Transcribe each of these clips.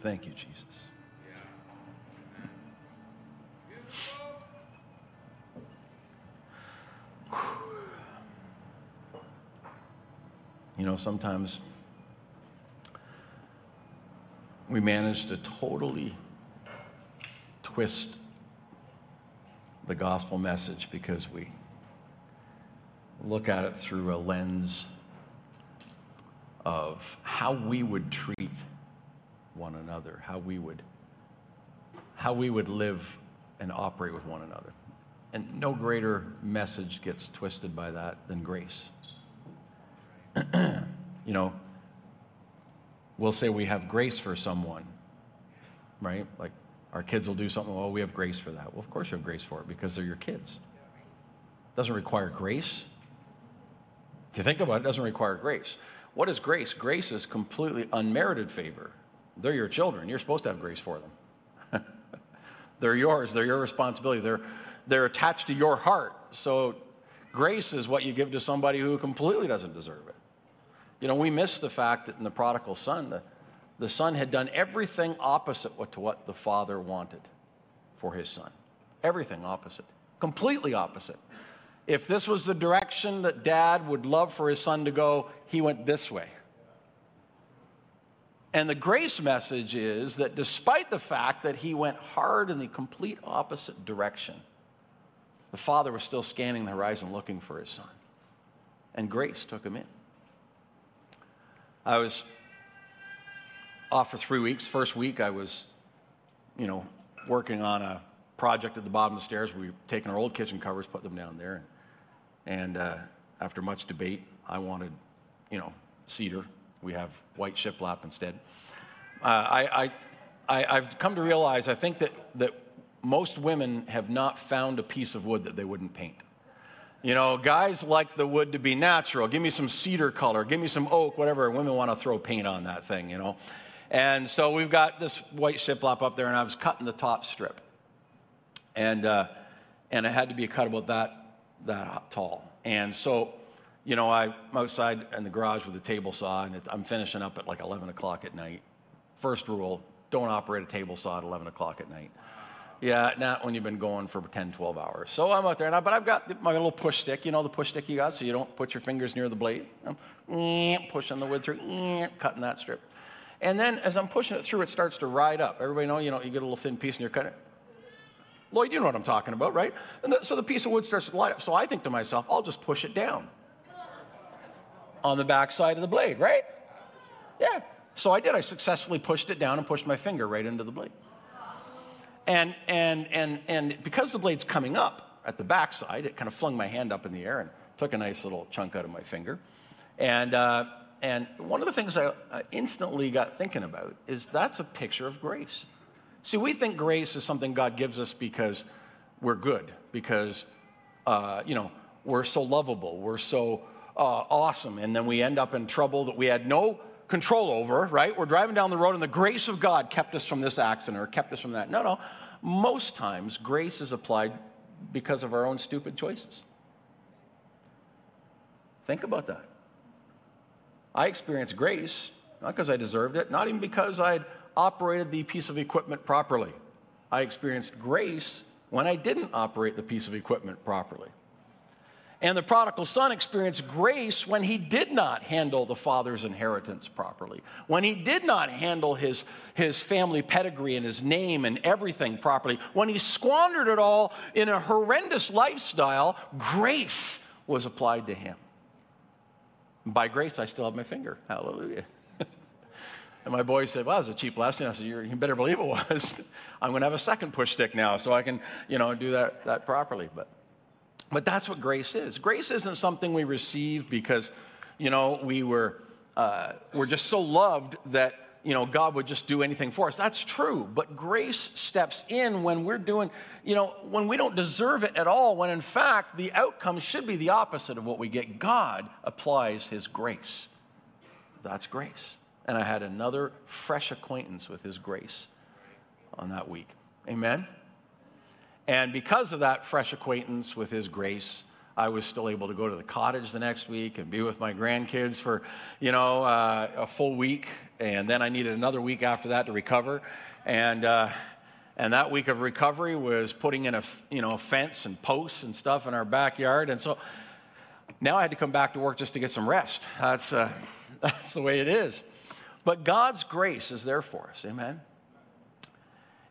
Thank you, Jesus. You know, sometimes we manage to totally twist the gospel message because we look at it through a lens of how we would treat one another, how we would how we would live and operate with one another. And no greater message gets twisted by that than grace. you know, we'll say we have grace for someone, right? Like our kids will do something, well, we have grace for that. Well, of course you have grace for it because they're your kids. Doesn't require grace. If you think about it, it doesn't require grace. What is grace? Grace is completely unmerited favor. They're your children. You're supposed to have grace for them. they're yours. They're your responsibility. They're, they're attached to your heart. So grace is what you give to somebody who completely doesn't deserve it. You know, we miss the fact that in the prodigal son, the, the son had done everything opposite to what the father wanted for his son. Everything opposite, completely opposite. If this was the direction that dad would love for his son to go, he went this way. And the grace message is that despite the fact that he went hard in the complete opposite direction, the father was still scanning the horizon looking for his son. And grace took him in. I was off for three weeks. First week, I was, you know, working on a project at the bottom of the stairs. We were taking our old kitchen covers, put them down there. And, uh, after much debate, I wanted, you know, cedar. We have white shiplap instead. Uh, I, I, I, have come to realize, I think that, that most women have not found a piece of wood that they wouldn't paint. You know, guys like the wood to be natural. Give me some cedar color, give me some oak, whatever. Women want to throw paint on that thing, you know. And so we've got this white shiplap up there, and I was cutting the top strip. And, uh, and it had to be cut about that, that tall. And so, you know, I'm outside in the garage with a table saw, and it, I'm finishing up at like 11 o'clock at night. First rule don't operate a table saw at 11 o'clock at night. Yeah, not when you've been going for 10, 12 hours. So I'm out there, and but I've got my little push stick. You know the push stick you got, so you don't put your fingers near the blade. I'm pushing the wood through, cutting that strip. And then as I'm pushing it through, it starts to ride up. Everybody know, you know, you get a little thin piece and you're cutting it. Lloyd, you know what I'm talking about, right? And the, so the piece of wood starts to light up. So I think to myself, I'll just push it down on the back side of the blade, right? Yeah. So I did. I successfully pushed it down and pushed my finger right into the blade. And, and, and, and because the blade's coming up at the backside, it kind of flung my hand up in the air and took a nice little chunk out of my finger. And, uh, and one of the things I, I instantly got thinking about is that's a picture of grace. See, we think grace is something God gives us because we're good, because, uh, you know, we're so lovable, we're so uh, awesome, and then we end up in trouble that we had no control over, right? We're driving down the road and the grace of God kept us from this accident or kept us from that. No, no. Most times, grace is applied because of our own stupid choices. Think about that. I experienced grace, not because I deserved it, not even because I'd operated the piece of equipment properly. I experienced grace when I didn't operate the piece of equipment properly. And the prodigal son experienced grace when he did not handle the father's inheritance properly, when he did not handle his, his family pedigree and his name and everything properly, when he squandered it all in a horrendous lifestyle, grace was applied to him. By grace, I still have my finger. Hallelujah. and my boy said, Well, that was a cheap lesson. I said, You better believe it was. I'm going to have a second push stick now so I can, you know, do that, that properly. But but that's what grace is. Grace isn't something we receive because, you know, we were, uh, we're just so loved that, you know, God would just do anything for us. That's true. But grace steps in when we're doing, you know, when we don't deserve it at all, when in fact the outcome should be the opposite of what we get. God applies his grace. That's grace. And I had another fresh acquaintance with his grace on that week. Amen? And because of that fresh acquaintance with His grace, I was still able to go to the cottage the next week and be with my grandkids for, you know, uh, a full week. And then I needed another week after that to recover. And, uh, and that week of recovery was putting in a, you know, fence and posts and stuff in our backyard. And so now I had to come back to work just to get some rest. That's, uh, that's the way it is. But God's grace is there for us. Amen.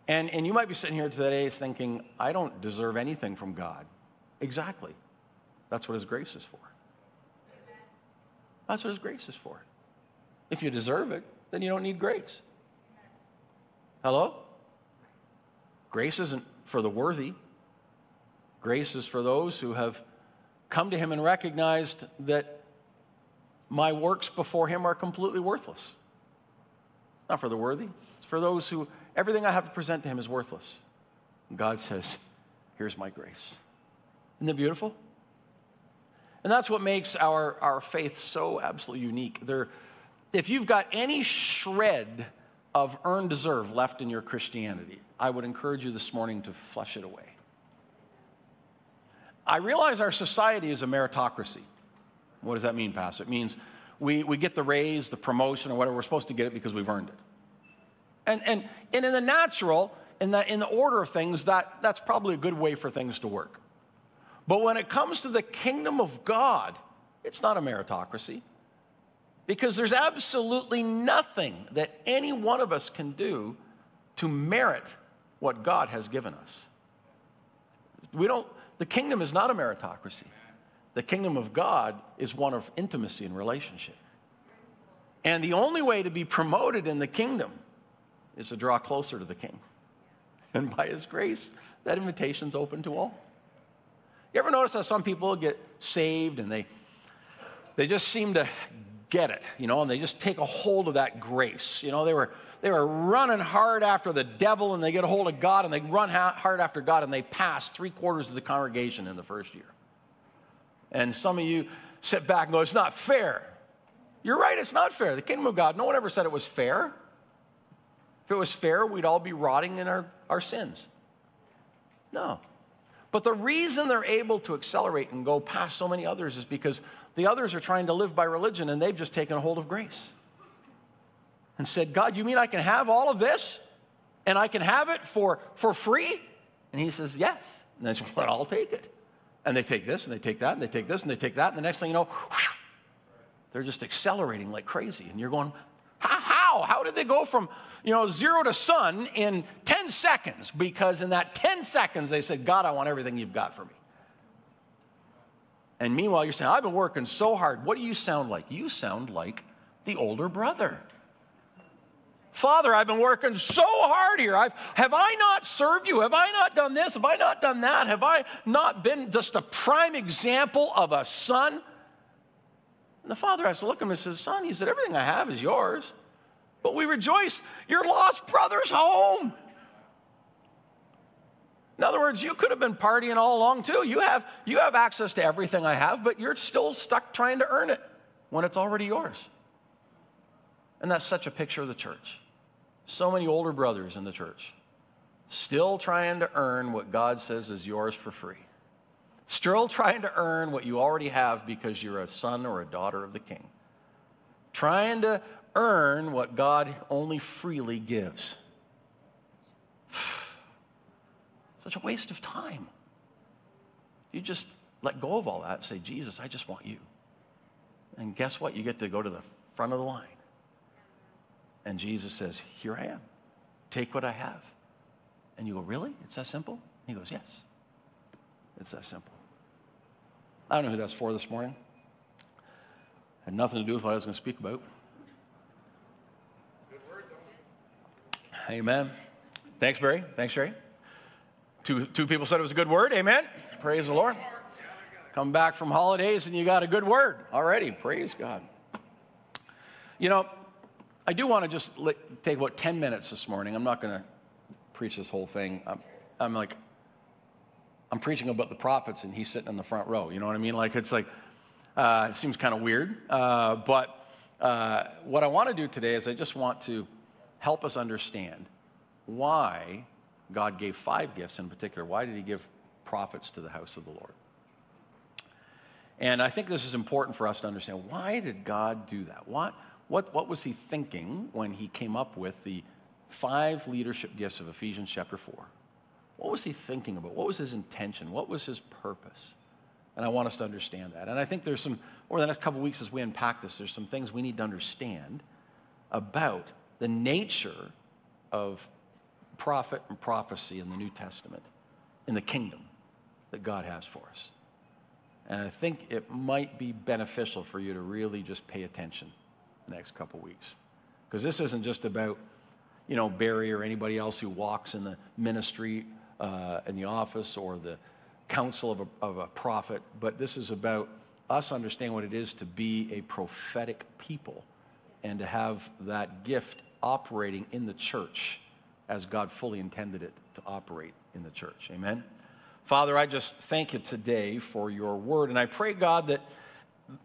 And, and you might be sitting here today thinking, I don't deserve anything from God. Exactly. That's what His grace is for. That's what His grace is for. If you deserve it, then you don't need grace. Hello? Grace isn't for the worthy, grace is for those who have come to Him and recognized that my works before Him are completely worthless. Not for the worthy, it's for those who everything I have to present to Him is worthless. And God says, Here's my grace. Isn't that beautiful? And that's what makes our, our faith so absolutely unique. There, if you've got any shred of earned deserve left in your Christianity, I would encourage you this morning to flush it away. I realize our society is a meritocracy. What does that mean, Pastor? It means we, we get the raise, the promotion, or whatever. We're supposed to get it because we've earned it. And, and, and in the natural, in the, in the order of things, that, that's probably a good way for things to work. But when it comes to the kingdom of God, it's not a meritocracy. Because there's absolutely nothing that any one of us can do to merit what God has given us. We don't, the kingdom is not a meritocracy. The kingdom of God is one of intimacy and relationship. And the only way to be promoted in the kingdom is to draw closer to the king. And by his grace, that invitation's open to all. You ever notice how some people get saved and they, they just seem to get it, you know, and they just take a hold of that grace. You know, they were, they were running hard after the devil and they get a hold of God and they run hard after God and they pass three quarters of the congregation in the first year. And some of you sit back and go, it's not fair. You're right, it's not fair. The kingdom of God, no one ever said it was fair. If it was fair, we'd all be rotting in our, our sins. No. But the reason they're able to accelerate and go past so many others is because the others are trying to live by religion and they've just taken a hold of grace and said, God, you mean I can have all of this and I can have it for, for free? And he says, Yes. And they say, Well, I'll take it. And they take this and they take that and they take this and they take that. And the next thing you know, whew, they're just accelerating like crazy. And you're going, How? How did they go from you know, zero to sun in 10 seconds because in that 10 seconds they said, God, I want everything you've got for me. And meanwhile, you're saying, I've been working so hard. What do you sound like? You sound like the older brother. Father, I've been working so hard here. I've, have I not served you? Have I not done this? Have I not done that? Have I not been just a prime example of a son? And the father has to look at him and says, Son, he said, Everything I have is yours. But we rejoice, your lost brother's home. In other words, you could have been partying all along too. You have, you have access to everything I have, but you're still stuck trying to earn it when it's already yours. And that's such a picture of the church. So many older brothers in the church still trying to earn what God says is yours for free. Still trying to earn what you already have because you're a son or a daughter of the king. Trying to earn what God only freely gives. Such a waste of time. You just let go of all that and say, Jesus, I just want you. And guess what? You get to go to the front of the line. And Jesus says, Here I am. Take what I have. And you go, Really? It's that simple? he goes, Yes. It's that simple. I don't know who that's for this morning. Had nothing to do with what I was going to speak about. Amen. Thanks, Barry. Thanks, Ray. Two, two people said it was a good word. Amen. Praise the Lord. Come back from holidays and you got a good word already. Praise God. You know, I do want to just take about 10 minutes this morning. I'm not going to preach this whole thing. I'm, I'm, like, I'm preaching about the prophets and he's sitting in the front row. You know what I mean? Like, it's like, uh, it seems kind of weird. Uh, but uh, what I want to do today is I just want to help us understand why God gave five gifts in particular. Why did he give prophets to the house of the Lord? And I think this is important for us to understand. Why did God do that? What, what, what was he thinking when he came up with the five leadership gifts of Ephesians chapter 4? What was he thinking about? What was his intention? What was his purpose? And I want us to understand that. And I think there's some, over the next couple weeks as we unpack this, there's some things we need to understand about the nature of prophet and prophecy in the New Testament, in the kingdom that God has for us. And I think it might be beneficial for you to really just pay attention the next couple weeks. Because this isn't just about, you know, Barry or anybody else who walks in the ministry, uh, in the office, or the counsel of a, of a prophet, but this is about us understanding what it is to be a prophetic people and to have that gift operating in the church as God fully intended it to operate in the church. Amen. Father, I just thank you today for your word. And I pray, God, that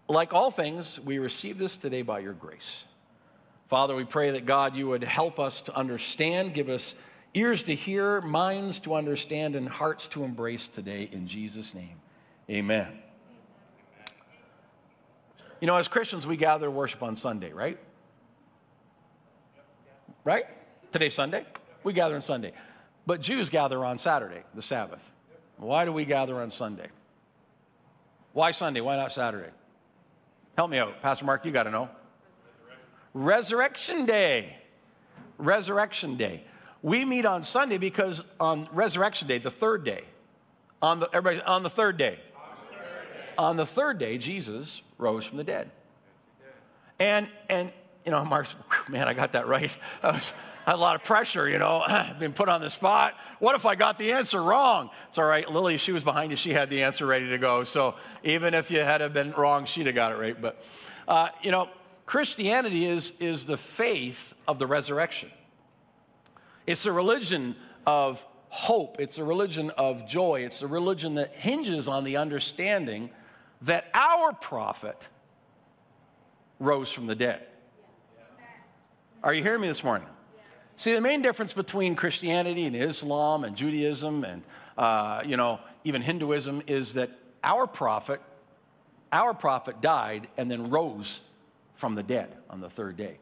like all things, we receive this today by your grace. Father, we pray that, God, you would help us to understand, give us ears to hear, minds to understand, and hearts to embrace today in Jesus' name. Amen. You know, as Christians, we gather worship on Sunday, right? Right? Today's Sunday. We gather on Sunday. But Jews gather on Saturday, the Sabbath. Why do we gather on Sunday? Why Sunday? Why not Saturday? Help me out. Pastor Mark, you got to know. Resurrection. Resurrection Day. Resurrection Day. We meet on Sunday because on Resurrection Day, the third day, on the, everybody, on the third day, on the third day, Jesus rose from the dead. And, and you know, Mark's, man, I got that right. I was, I had a lot of pressure, you know, been put on the spot. What if I got the answer wrong? It's all right. Lily, she was behind you. She had the answer ready to go. So even if you had been wrong, she'd have got it right. But, uh, you know, Christianity is, is the faith of the resurrection. It's a religion of hope. It's a religion of joy. It's a religion that hinges on the understanding that our prophet rose from the dead. Are you hearing me this morning? See, the main difference between Christianity and Islam and Judaism and, uh, you know, even Hinduism is that our prophet, our prophet died and then rose from the dead on the third day.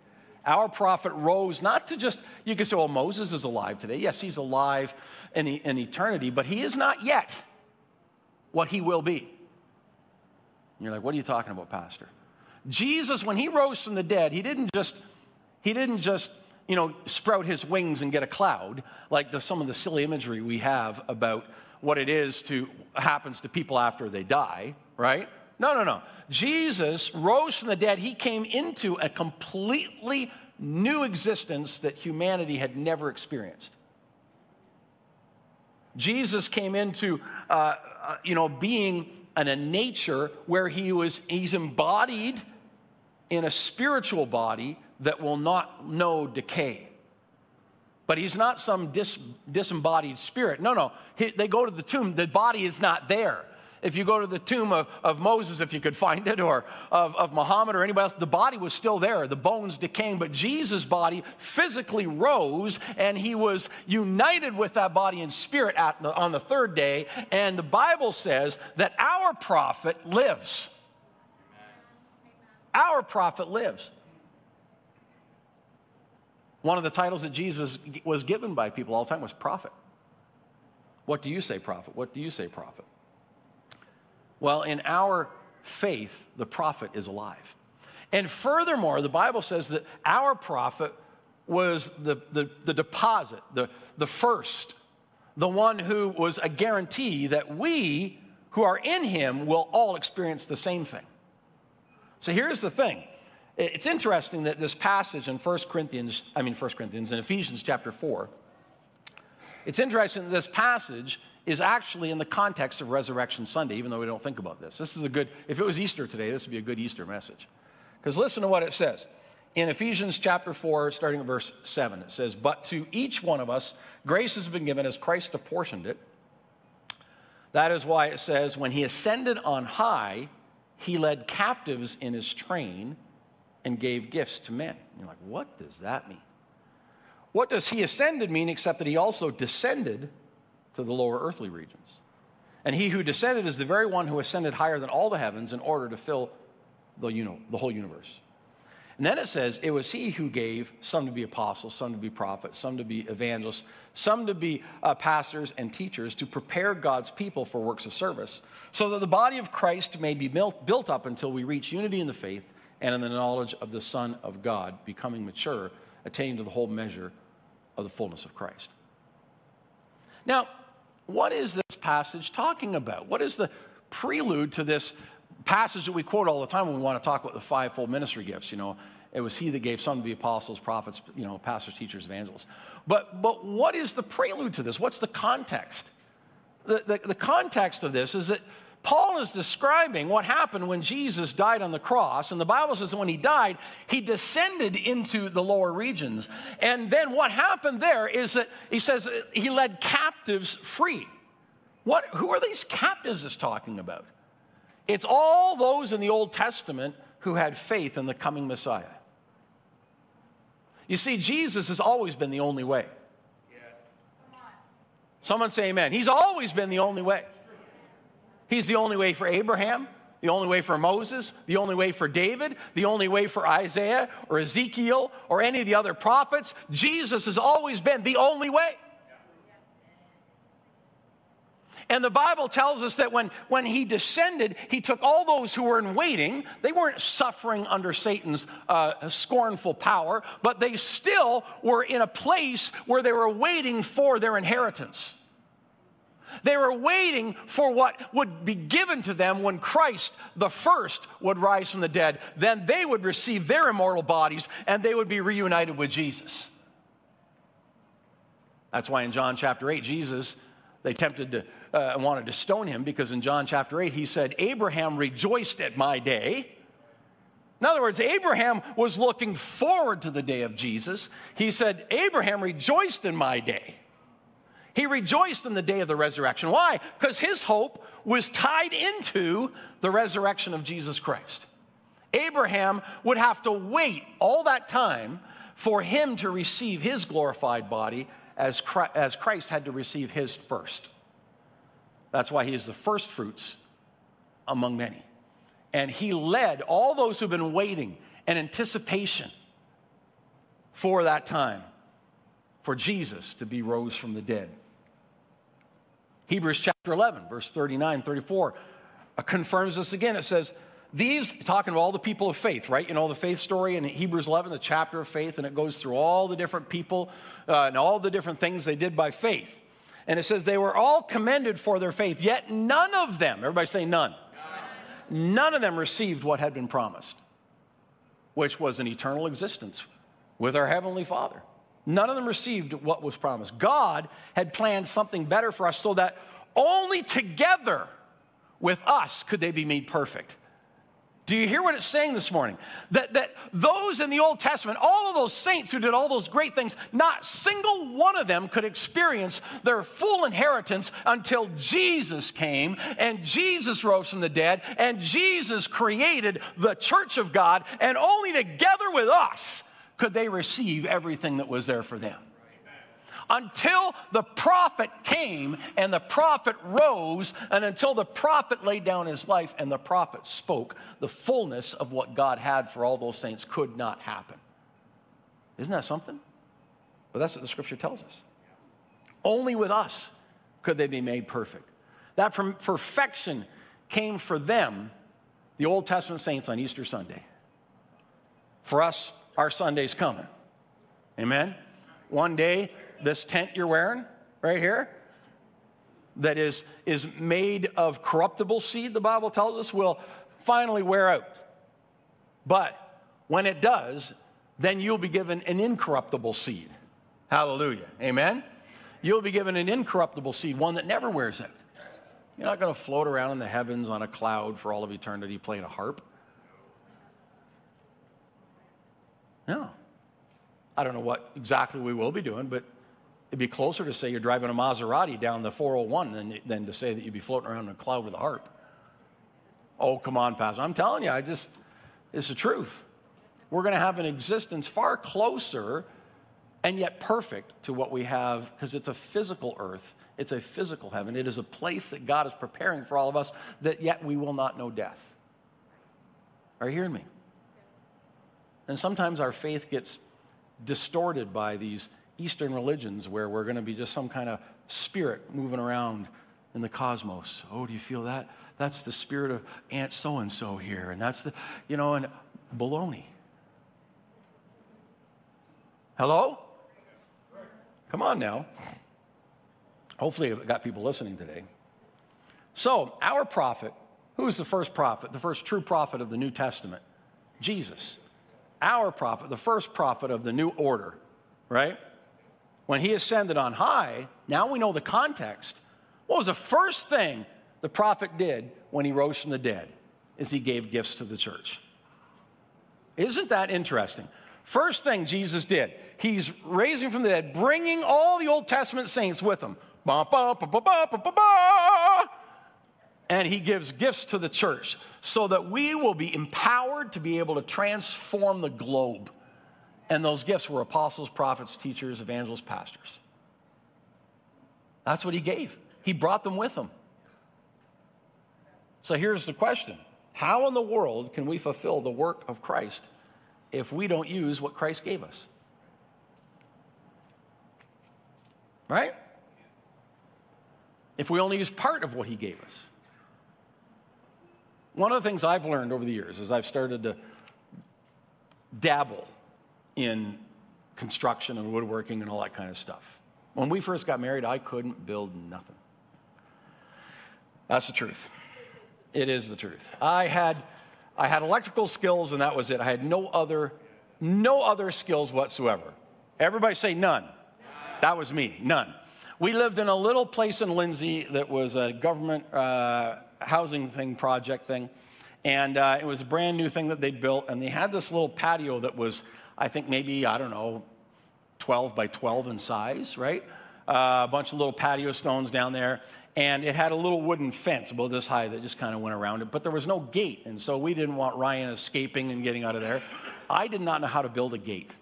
Our prophet rose not to just, you can say, well, Moses is alive today. Yes, he's alive in, in eternity, but he is not yet what he will be. And you're like, what are you talking about, Pastor? Jesus, when he rose from the dead, he didn't just, he didn't just you know, sprout his wings and get a cloud, like the, some of the silly imagery we have about what it is to happens to people after they die, right? No, no, no. Jesus rose from the dead. He came into a completely new existence that humanity had never experienced. Jesus came into, uh, uh, you know, being in a nature where he was, he's embodied in a spiritual body that will not know decay. But he's not some dis, disembodied spirit. No, no. He, they go to the tomb, the body is not there. If you go to the tomb of, of Moses, if you could find it, or of, of Muhammad or anybody else, the body was still there, the bones decaying, but Jesus' body physically rose and he was united with that body in spirit the, on the third day. And the Bible says that our prophet lives. Our prophet lives. One of the titles that Jesus was given by people all the time was prophet. What do you say, prophet? What do you say, prophet? Well, in our faith, the prophet is alive. And furthermore, the Bible says that our prophet was the, the, the deposit, the, the first, the one who was a guarantee that we who are in him will all experience the same thing. So here's the thing it's interesting that this passage in 1 Corinthians, I mean 1 Corinthians, in Ephesians chapter 4, it's interesting that this passage is actually in the context of Resurrection Sunday, even though we don't think about this. This is a good, if it was Easter today, this would be a good Easter message. Because listen to what it says. In Ephesians chapter 4, starting at verse 7, it says, But to each one of us, grace has been given as Christ apportioned it. That is why it says, When he ascended on high, he led captives in his train and gave gifts to men. You're like, what does that mean? What does he ascended mean except that he also descended to the lower earthly regions? And he who descended is the very one who ascended higher than all the heavens in order to fill the, you know, the whole universe. And then it says, it was he who gave some to be apostles, some to be prophets, some to be evangelists, some to be uh, pastors and teachers to prepare God's people for works of service, so that the body of Christ may be built up until we reach unity in the faith and in the knowledge of the Son of God, becoming mature, attaining to the whole measure of the fullness of Christ. Now, what is this passage talking about? What is the prelude to this passage that we quote all the time when we want to talk about the fivefold ministry gifts? You know, it was he that gave some to be apostles, prophets, you know, pastors, teachers, evangelists. But, but what is the prelude to this? What's the context? The, the, the context of this is that Paul is describing what happened when Jesus died on the cross. And the Bible says that when he died, he descended into the lower regions. And then what happened there is that he says he led captives free. What, who are these captives is talking about? It's all those in the Old Testament who had faith in the coming Messiah. You see, Jesus has always been the only way. Someone say amen. He's always been the only way. He's the only way for Abraham, the only way for Moses, the only way for David, the only way for Isaiah or Ezekiel or any of the other prophets. Jesus has always been the only way. And the Bible tells us that when, when he descended, he took all those who were in waiting. They weren't suffering under Satan's uh, scornful power, but they still were in a place where they were waiting for their inheritance. They were waiting for what would be given to them when Christ, the first, would rise from the dead. Then they would receive their immortal bodies and they would be reunited with Jesus. That's why in John chapter 8, Jesus, they tempted to, uh, wanted to stone him because in John chapter 8, he said, Abraham rejoiced at my day. In other words, Abraham was looking forward to the day of Jesus. He said, Abraham rejoiced in my day. He rejoiced in the day of the resurrection. Why? Because his hope was tied into the resurrection of Jesus Christ. Abraham would have to wait all that time for him to receive his glorified body as Christ had to receive his first. That's why he is the first fruits among many. And he led all those who've been waiting in anticipation for that time for Jesus to be rose from the dead. Hebrews chapter 11, verse 39, 34 uh, confirms this again. It says, these, talking to all the people of faith, right? You know, the faith story in Hebrews 11, the chapter of faith, and it goes through all the different people uh, and all the different things they did by faith. And it says, they were all commended for their faith, yet none of them, everybody say none, none, none of them received what had been promised, which was an eternal existence with our Heavenly Father. None of them received what was promised. God had planned something better for us so that only together with us could they be made perfect. Do you hear what it's saying this morning? That, that those in the Old Testament, all of those saints who did all those great things, not single one of them could experience their full inheritance until Jesus came and Jesus rose from the dead and Jesus created the church of God, and only together with us could they receive everything that was there for them. Until the prophet came and the prophet rose, and until the prophet laid down his life and the prophet spoke, the fullness of what God had for all those saints could not happen. Isn't that something? But that's what the scripture tells us. Only with us could they be made perfect. That perfection came for them, the Old Testament saints, on Easter Sunday. For us, our Sunday's coming. Amen? One day, this tent you're wearing right here, that is, is made of corruptible seed, the Bible tells us, will finally wear out. But when it does, then you'll be given an incorruptible seed. Hallelujah. Amen? You'll be given an incorruptible seed, one that never wears out. You're not going to float around in the heavens on a cloud for all of eternity playing a harp. No. I don't know what exactly we will be doing, but it'd be closer to say you're driving a Maserati down the 401 than, than to say that you'd be floating around in a cloud with a harp. Oh, come on, Pastor. I'm telling you, I just, it's the truth. We're going to have an existence far closer and yet perfect to what we have because it's a physical earth, it's a physical heaven. It is a place that God is preparing for all of us that yet we will not know death. Are you hearing me? And sometimes our faith gets distorted by these Eastern religions where we're going to be just some kind of spirit moving around in the cosmos. Oh, do you feel that? That's the spirit of Aunt so and so here. And that's the, you know, and baloney. Hello? Come on now. Hopefully, I've got people listening today. So, our prophet, who is the first prophet, the first true prophet of the New Testament? Jesus. Our prophet, the first prophet of the new order, right? When he ascended on high, now we know the context. What was the first thing the prophet did when he rose from the dead? Is he gave gifts to the church. Isn't that interesting? First thing Jesus did, he's raising from the dead, bringing all the Old Testament saints with him. Ba, ba, ba, and he gives gifts to the church so that we will be empowered to be able to transform the globe. And those gifts were apostles, prophets, teachers, evangelists, pastors. That's what he gave. He brought them with him. So here's the question How in the world can we fulfill the work of Christ if we don't use what Christ gave us? Right? If we only use part of what he gave us. One of the things I've learned over the years is I've started to dabble in construction and woodworking and all that kind of stuff. When we first got married, I couldn't build nothing. That's the truth. It is the truth. I had I had electrical skills and that was it. I had no other no other skills whatsoever. Everybody say none. That was me, none. We lived in a little place in Lindsay that was a government uh, housing thing, project thing. And uh, it was a brand new thing that they'd built. And they had this little patio that was, I think, maybe, I don't know, 12 by 12 in size, right? Uh, a bunch of little patio stones down there. And it had a little wooden fence about this high that just kind of went around it. But there was no gate. And so we didn't want Ryan escaping and getting out of there. I did not know how to build a gate.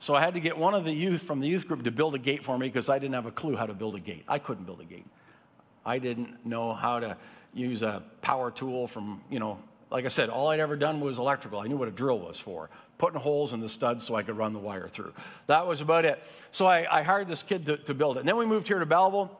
So I had to get one of the youth from the youth group to build a gate for me because I didn't have a clue how to build a gate. I couldn't build a gate. I didn't know how to use a power tool from, you know, like I said, all I'd ever done was electrical. I knew what a drill was for, putting holes in the studs so I could run the wire through. That was about it. So I, I hired this kid to, to build it. And then we moved here to Belleville.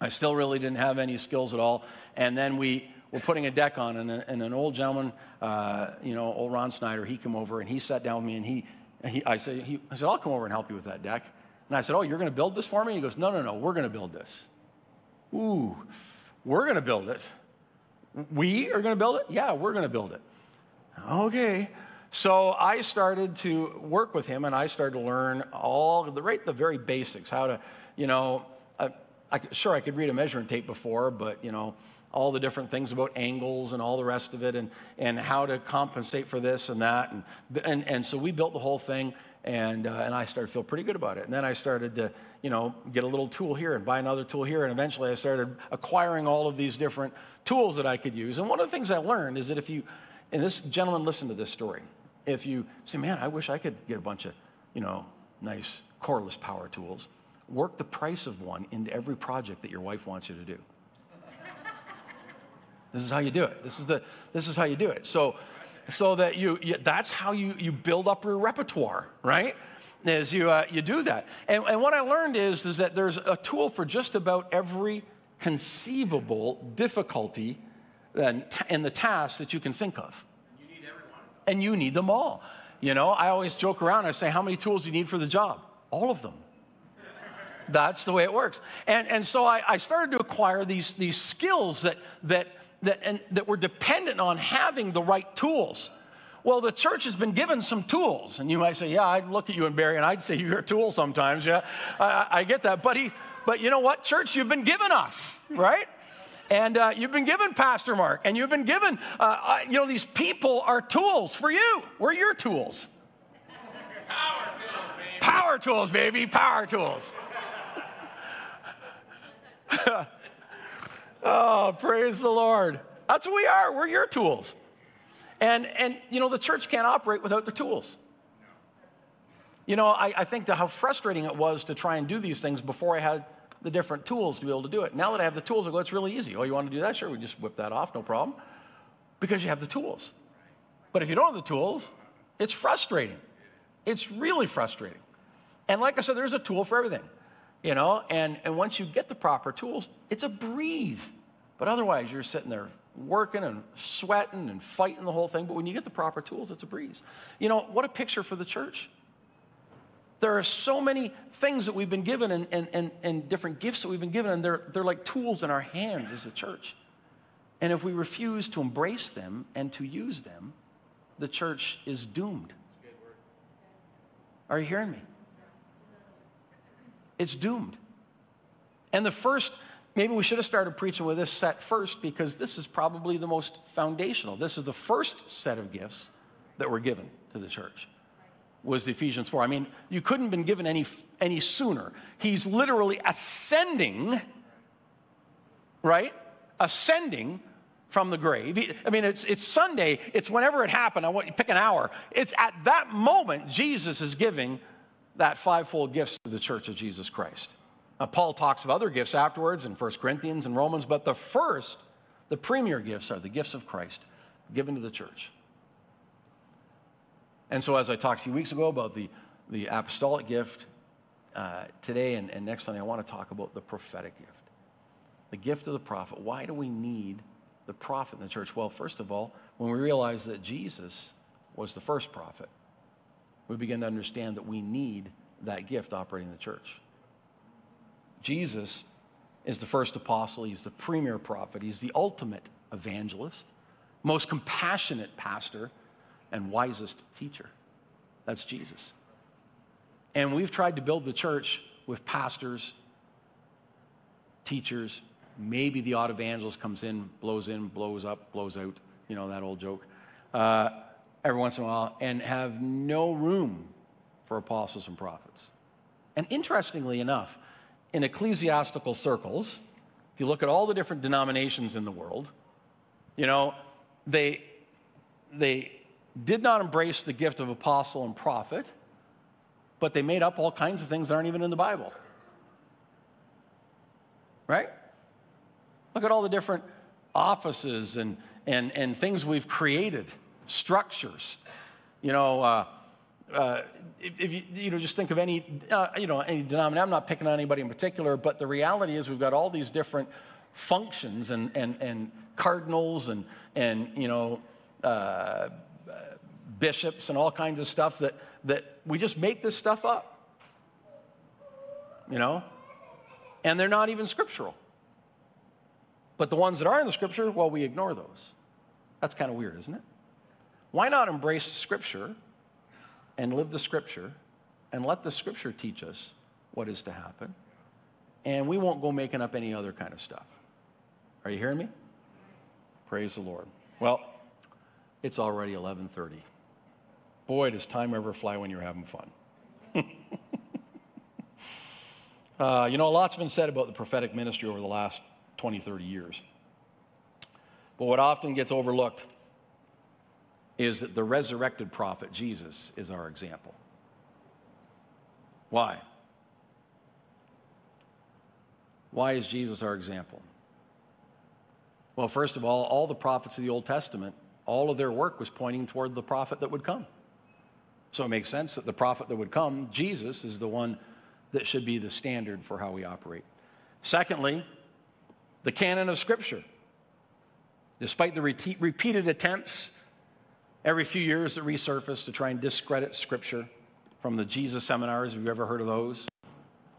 I still really didn't have any skills at all. And then we were putting a deck on, and, and an old gentleman, uh, you know, old Ron Snyder, he came over and he sat down with me and he, he, I, said, he, I said, I'll come over and help you with that deck. And I said, Oh, you're going to build this for me? He goes, No, no, no, we're going to build this. Ooh, we're going to build it. We are going to build it? Yeah, we're going to build it. Okay. So I started to work with him and I started to learn all the right the very basics, how to, you know, I, I, sure I could read a measuring tape before, but you know, all the different things about angles and all the rest of it and, and how to compensate for this and that. And, and, and so we built the whole thing and, uh, and I started to feel pretty good about it. And then I started to, you know, get a little tool here and buy another tool here. And eventually I started acquiring all of these different tools that I could use. And one of the things I learned is that if you, and this gentleman listened to this story, if you say, man, I wish I could get a bunch of, you know, nice cordless power tools, work the price of one into every project that your wife wants you to do. this is how you do it. This is, the, this is how you do it. So, so that you, you that's how you, you build up your repertoire, right? As you, uh, you do that. And, and what I learned is, is that there's a tool for just about every conceivable difficulty in the task that you can think of. You need, everyone. and you need them all. You know, I always joke around. I say, How many tools do you need for the job? All of them. That's the way it works. And, and so I, I started to acquire these, these skills that, that that, and, that we're dependent on having the right tools. Well, the church has been given some tools. And you might say, yeah, I'd look at you and Barry and I'd say you're a tool sometimes. Yeah, I, I get that. But, he, but you know what, church, you've been given us, right? And uh, you've been given Pastor Mark, and you've been given, uh, uh, you know, these people are tools for you. We're your tools. Power tools, baby. Power tools, baby. Power tools. Oh, praise the Lord. That's what we are. We're your tools. And, and, you know, the church can't operate without the tools. You know, I, I think how frustrating it was to try and do these things before I had the different tools to be able to do it. Now that I have the tools, I go, it's really easy. Oh, you want to do that? Sure, we just whip that off, no problem. Because you have the tools. But if you don't have the tools, it's frustrating. It's really frustrating. And like I said, there's a tool for everything, you know, and, and once you get the proper tools, it's a breeze. But otherwise, you're sitting there working and sweating and fighting the whole thing. But when you get the proper tools, it's a breeze. You know, what a picture for the church. There are so many things that we've been given and, and, and, and different gifts that we've been given, and they're, they're like tools in our hands as a church. And if we refuse to embrace them and to use them, the church is doomed. Are you hearing me? It's doomed. And the first, maybe we should have started preaching with this set first because this is probably the most foundational. This is the first set of gifts that were given to the church was the Ephesians 4. I mean, you couldn't have been given any, any sooner. He's literally ascending, right? Ascending from the grave. I mean, it's, it's Sunday, it's whenever it happened. I want you to pick an hour. It's at that moment Jesus is giving that fivefold gifts to the church of Jesus Christ. Now, Paul talks of other gifts afterwards in 1 Corinthians and Romans, but the first, the premier gifts are the gifts of Christ given to the church. And so, as I talked a few weeks ago about the, the apostolic gift, uh, today and, and next Sunday, I want to talk about the prophetic gift. The gift of the prophet. Why do we need the prophet in the church? Well, first of all, when we realize that Jesus was the first prophet, we begin to understand that we need that gift operating in the church. Jesus is the first apostle, he's the premier prophet, he's the ultimate evangelist, most compassionate pastor and wisest teacher. That's Jesus. And we've tried to build the church with pastors, teachers, maybe the odd evangelist comes in, blows in, blows up, blows out, you know, that old joke, uh, every once in a while, and have no room for apostles and prophets. And interestingly enough, in ecclesiastical circles, if you look at all the different denominations in the world, you know, they, they did not embrace the gift of apostle and prophet, but they made up all kinds of things that aren't even in the Bible. Right? Look at all the different offices and, and, and things we've created, structures. You know, uh, uh, if, if, you, you know, just think of any, uh, you know, any denomination. I'm not picking on anybody in particular, but the reality is we've got all these different functions and, and, and cardinals and, and you know, uh, bishops and all kinds of stuff that, that we just make this stuff up. You know? And they're not even scriptural. But the ones that are in the scripture, well, we ignore those. That's kind of weird, isn't it? Why not embrace scripture and live the scripture and let the scripture teach us what is to happen? And we won't go making up any other kind of stuff. Are you hearing me? Praise the Lord. Well, it's already 11:30. Boy, does time ever fly when you're having fun. uh, you know, a lot's been said about the prophetic ministry over the last 20, 30 years. But what often gets overlooked is that the resurrected prophet, Jesus, is our example. Why? Why is Jesus our example? Well, first of all, all the prophets of the Old Testament, all of their work was pointing toward the prophet that would come. So it makes sense that the prophet that would come, Jesus, is the one that should be the standard for how we operate. Secondly, the canon of Scripture. Despite the repeated attempts every few years that resurface to try and discredit Scripture from the Jesus seminars, have you ever heard of those?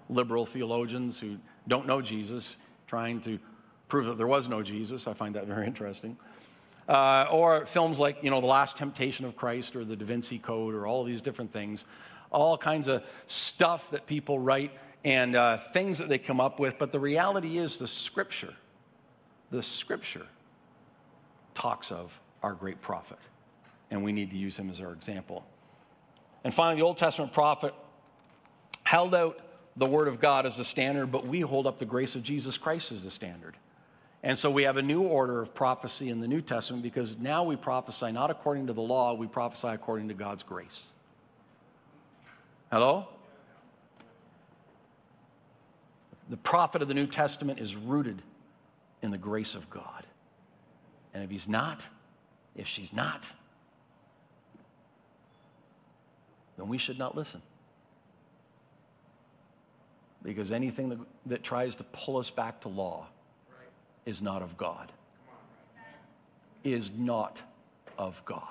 Liberal theologians who don't know Jesus trying to prove that there was no Jesus. I find that very interesting. Uh, or films like, you know, The Last Temptation of Christ or The Da Vinci Code or all these different things. All kinds of stuff that people write and uh, things that they come up with. But the reality is, the scripture, the scripture talks of our great prophet. And we need to use him as our example. And finally, the Old Testament prophet held out the word of God as the standard, but we hold up the grace of Jesus Christ as the standard. And so we have a new order of prophecy in the New Testament because now we prophesy not according to the law, we prophesy according to God's grace. Hello? The prophet of the New Testament is rooted in the grace of God. And if he's not, if she's not, then we should not listen. Because anything that, that tries to pull us back to law is not of God. Is not of God.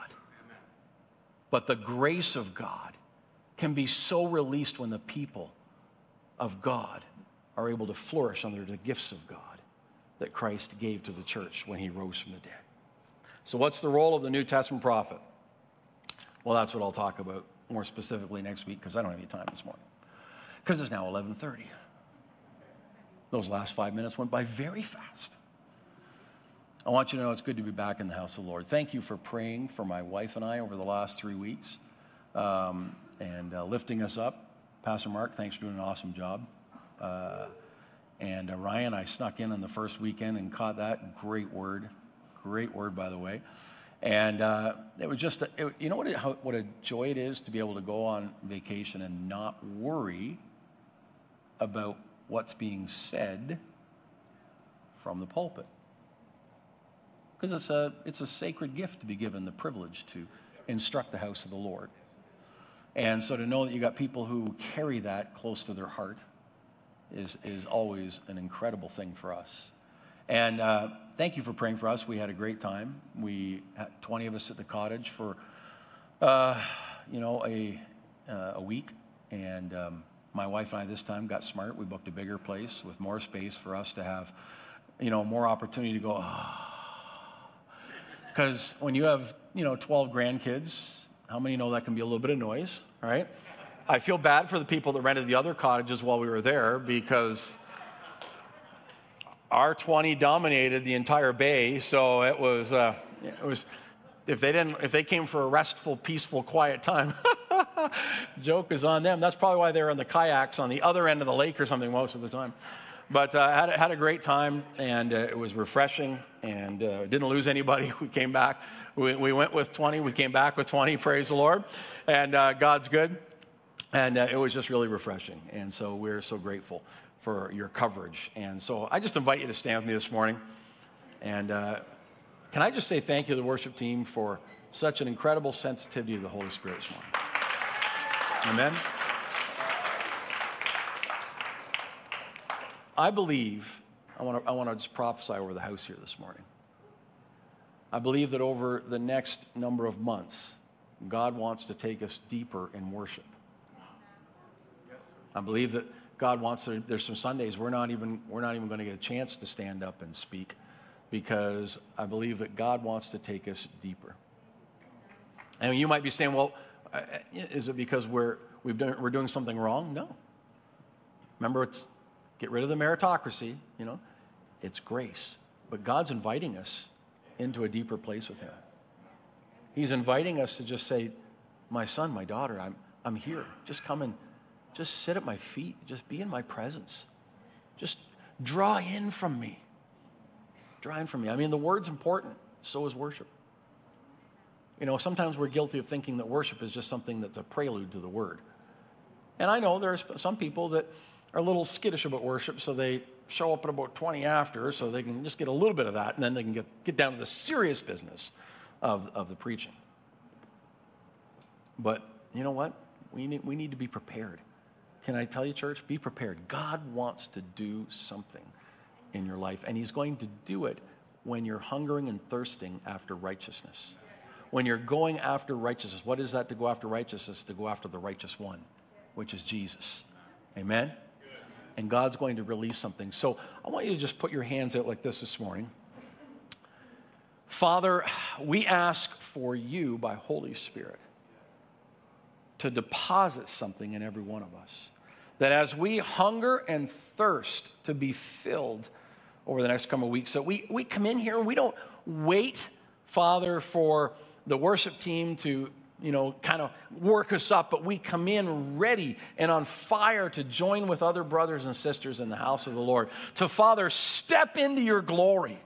But the grace of God can be so released when the people of God are able to flourish under the gifts of God that Christ gave to the church when he rose from the dead. So what's the role of the New Testament prophet? Well, that's what I'll talk about more specifically next week because I don't have any time this morning. Because it's now 11:30. Those last 5 minutes went by very fast. I want you to know it's good to be back in the house of the Lord. Thank you for praying for my wife and I over the last three weeks um, and uh, lifting us up. Pastor Mark, thanks for doing an awesome job. Uh, and uh, Ryan, I snuck in on the first weekend and caught that. Great word. Great word, by the way. And uh, it was just, a, it, you know what, it, how, what a joy it is to be able to go on vacation and not worry about what's being said from the pulpit because it's a, it's a sacred gift to be given the privilege to instruct the house of the Lord. And so to know that you got people who carry that close to their heart is, is always an incredible thing for us. And uh, thank you for praying for us. We had a great time. We had 20 of us at the cottage for, uh, you know, a, uh, a week. And um, my wife and I this time got smart. We booked a bigger place with more space for us to have, you know, more opportunity to go, oh, because when you have, you know, 12 grandkids, how many know that can be a little bit of noise, right? I feel bad for the people that rented the other cottages while we were there because our 20 dominated the entire bay, so it was, uh, it was if they didn't if they came for a restful peaceful quiet time joke is on them that's probably why they were on the kayaks on the other end of the lake or something most of the time but uh, had, had a great time, and uh, it was refreshing, and uh, didn't lose anybody. We came back. We, we, went with 20. We came back with 20. Praise the Lord. And uh, God's good. And uh, it was just really refreshing. And so we're so grateful for your coverage. And so I just invite you to stand with me this morning. And uh, can I just say thank you to the worship team for such an incredible sensitivity to the Holy Spirit this morning? Amen. I believe, I want to I wanna just prophesy over the house here this morning. I believe that over the next number of months, God wants to take us deeper in worship. I believe that God wants to, there's some Sundays we're not even, we're not even going to get a chance to stand up and speak because I believe that God wants to take us deeper. And you might be saying, well, is it because we're, we've done, we're doing something wrong? No. Remember, it's Get rid of the meritocracy, you know. It's grace. But God's inviting us into a deeper place with Him. He's inviting us to just say, My son, my daughter, I'm, I'm here. Just come and just sit at my feet. Just be in my presence. Just draw in from me. Draw in from me. I mean, the word's important, so is worship. You know, sometimes we're guilty of thinking that worship is just something that's a prelude to the word. And I know there's some people that are a little skittish about worship, so they show up at about 20 after so they can just get a little bit of that, and then they can get, get down to the serious business of, of the preaching. But you know what? We need, we need to be prepared. Can I tell you, church? Be prepared. God wants to do something in your life, and He's going to do it when you're hungering and thirsting after righteousness. When you're going after righteousness. What is that to go after righteousness? To go after the righteous one, which is Jesus. Amen? and God's going to release something. So I want you to just put your hands out like this this morning. Father, we ask for you by Holy Spirit to deposit something in every one of us. That as we hunger and thirst to be filled over the next couple of weeks, that we, we come in here and we don't wait, Father, for the worship team to you know, kind of work us up, but we come in ready and on fire to join with other brothers and sisters in the house of the Lord. To Father, step into your glory.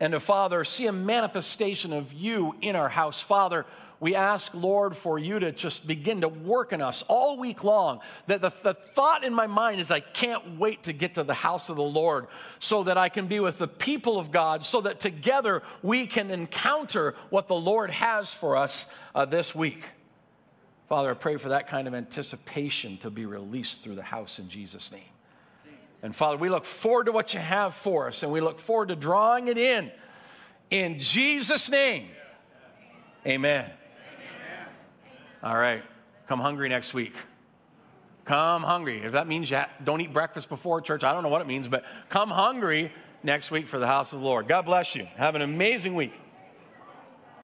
And to Father, see a manifestation of you in our house. Father, we ask, Lord, for you to just begin to work in us all week long. That the, the thought in my mind is, I can't wait to get to the house of the Lord so that I can be with the people of God, so that together we can encounter what the Lord has for us uh, this week. Father, I pray for that kind of anticipation to be released through the house in Jesus' name. And Father, we look forward to what you have for us, and we look forward to drawing it in. In Jesus' name, amen. All right. Come hungry next week. Come hungry. If that means you don't eat breakfast before church, I don't know what it means, but come hungry next week for the house of the Lord. God bless you. Have an amazing week.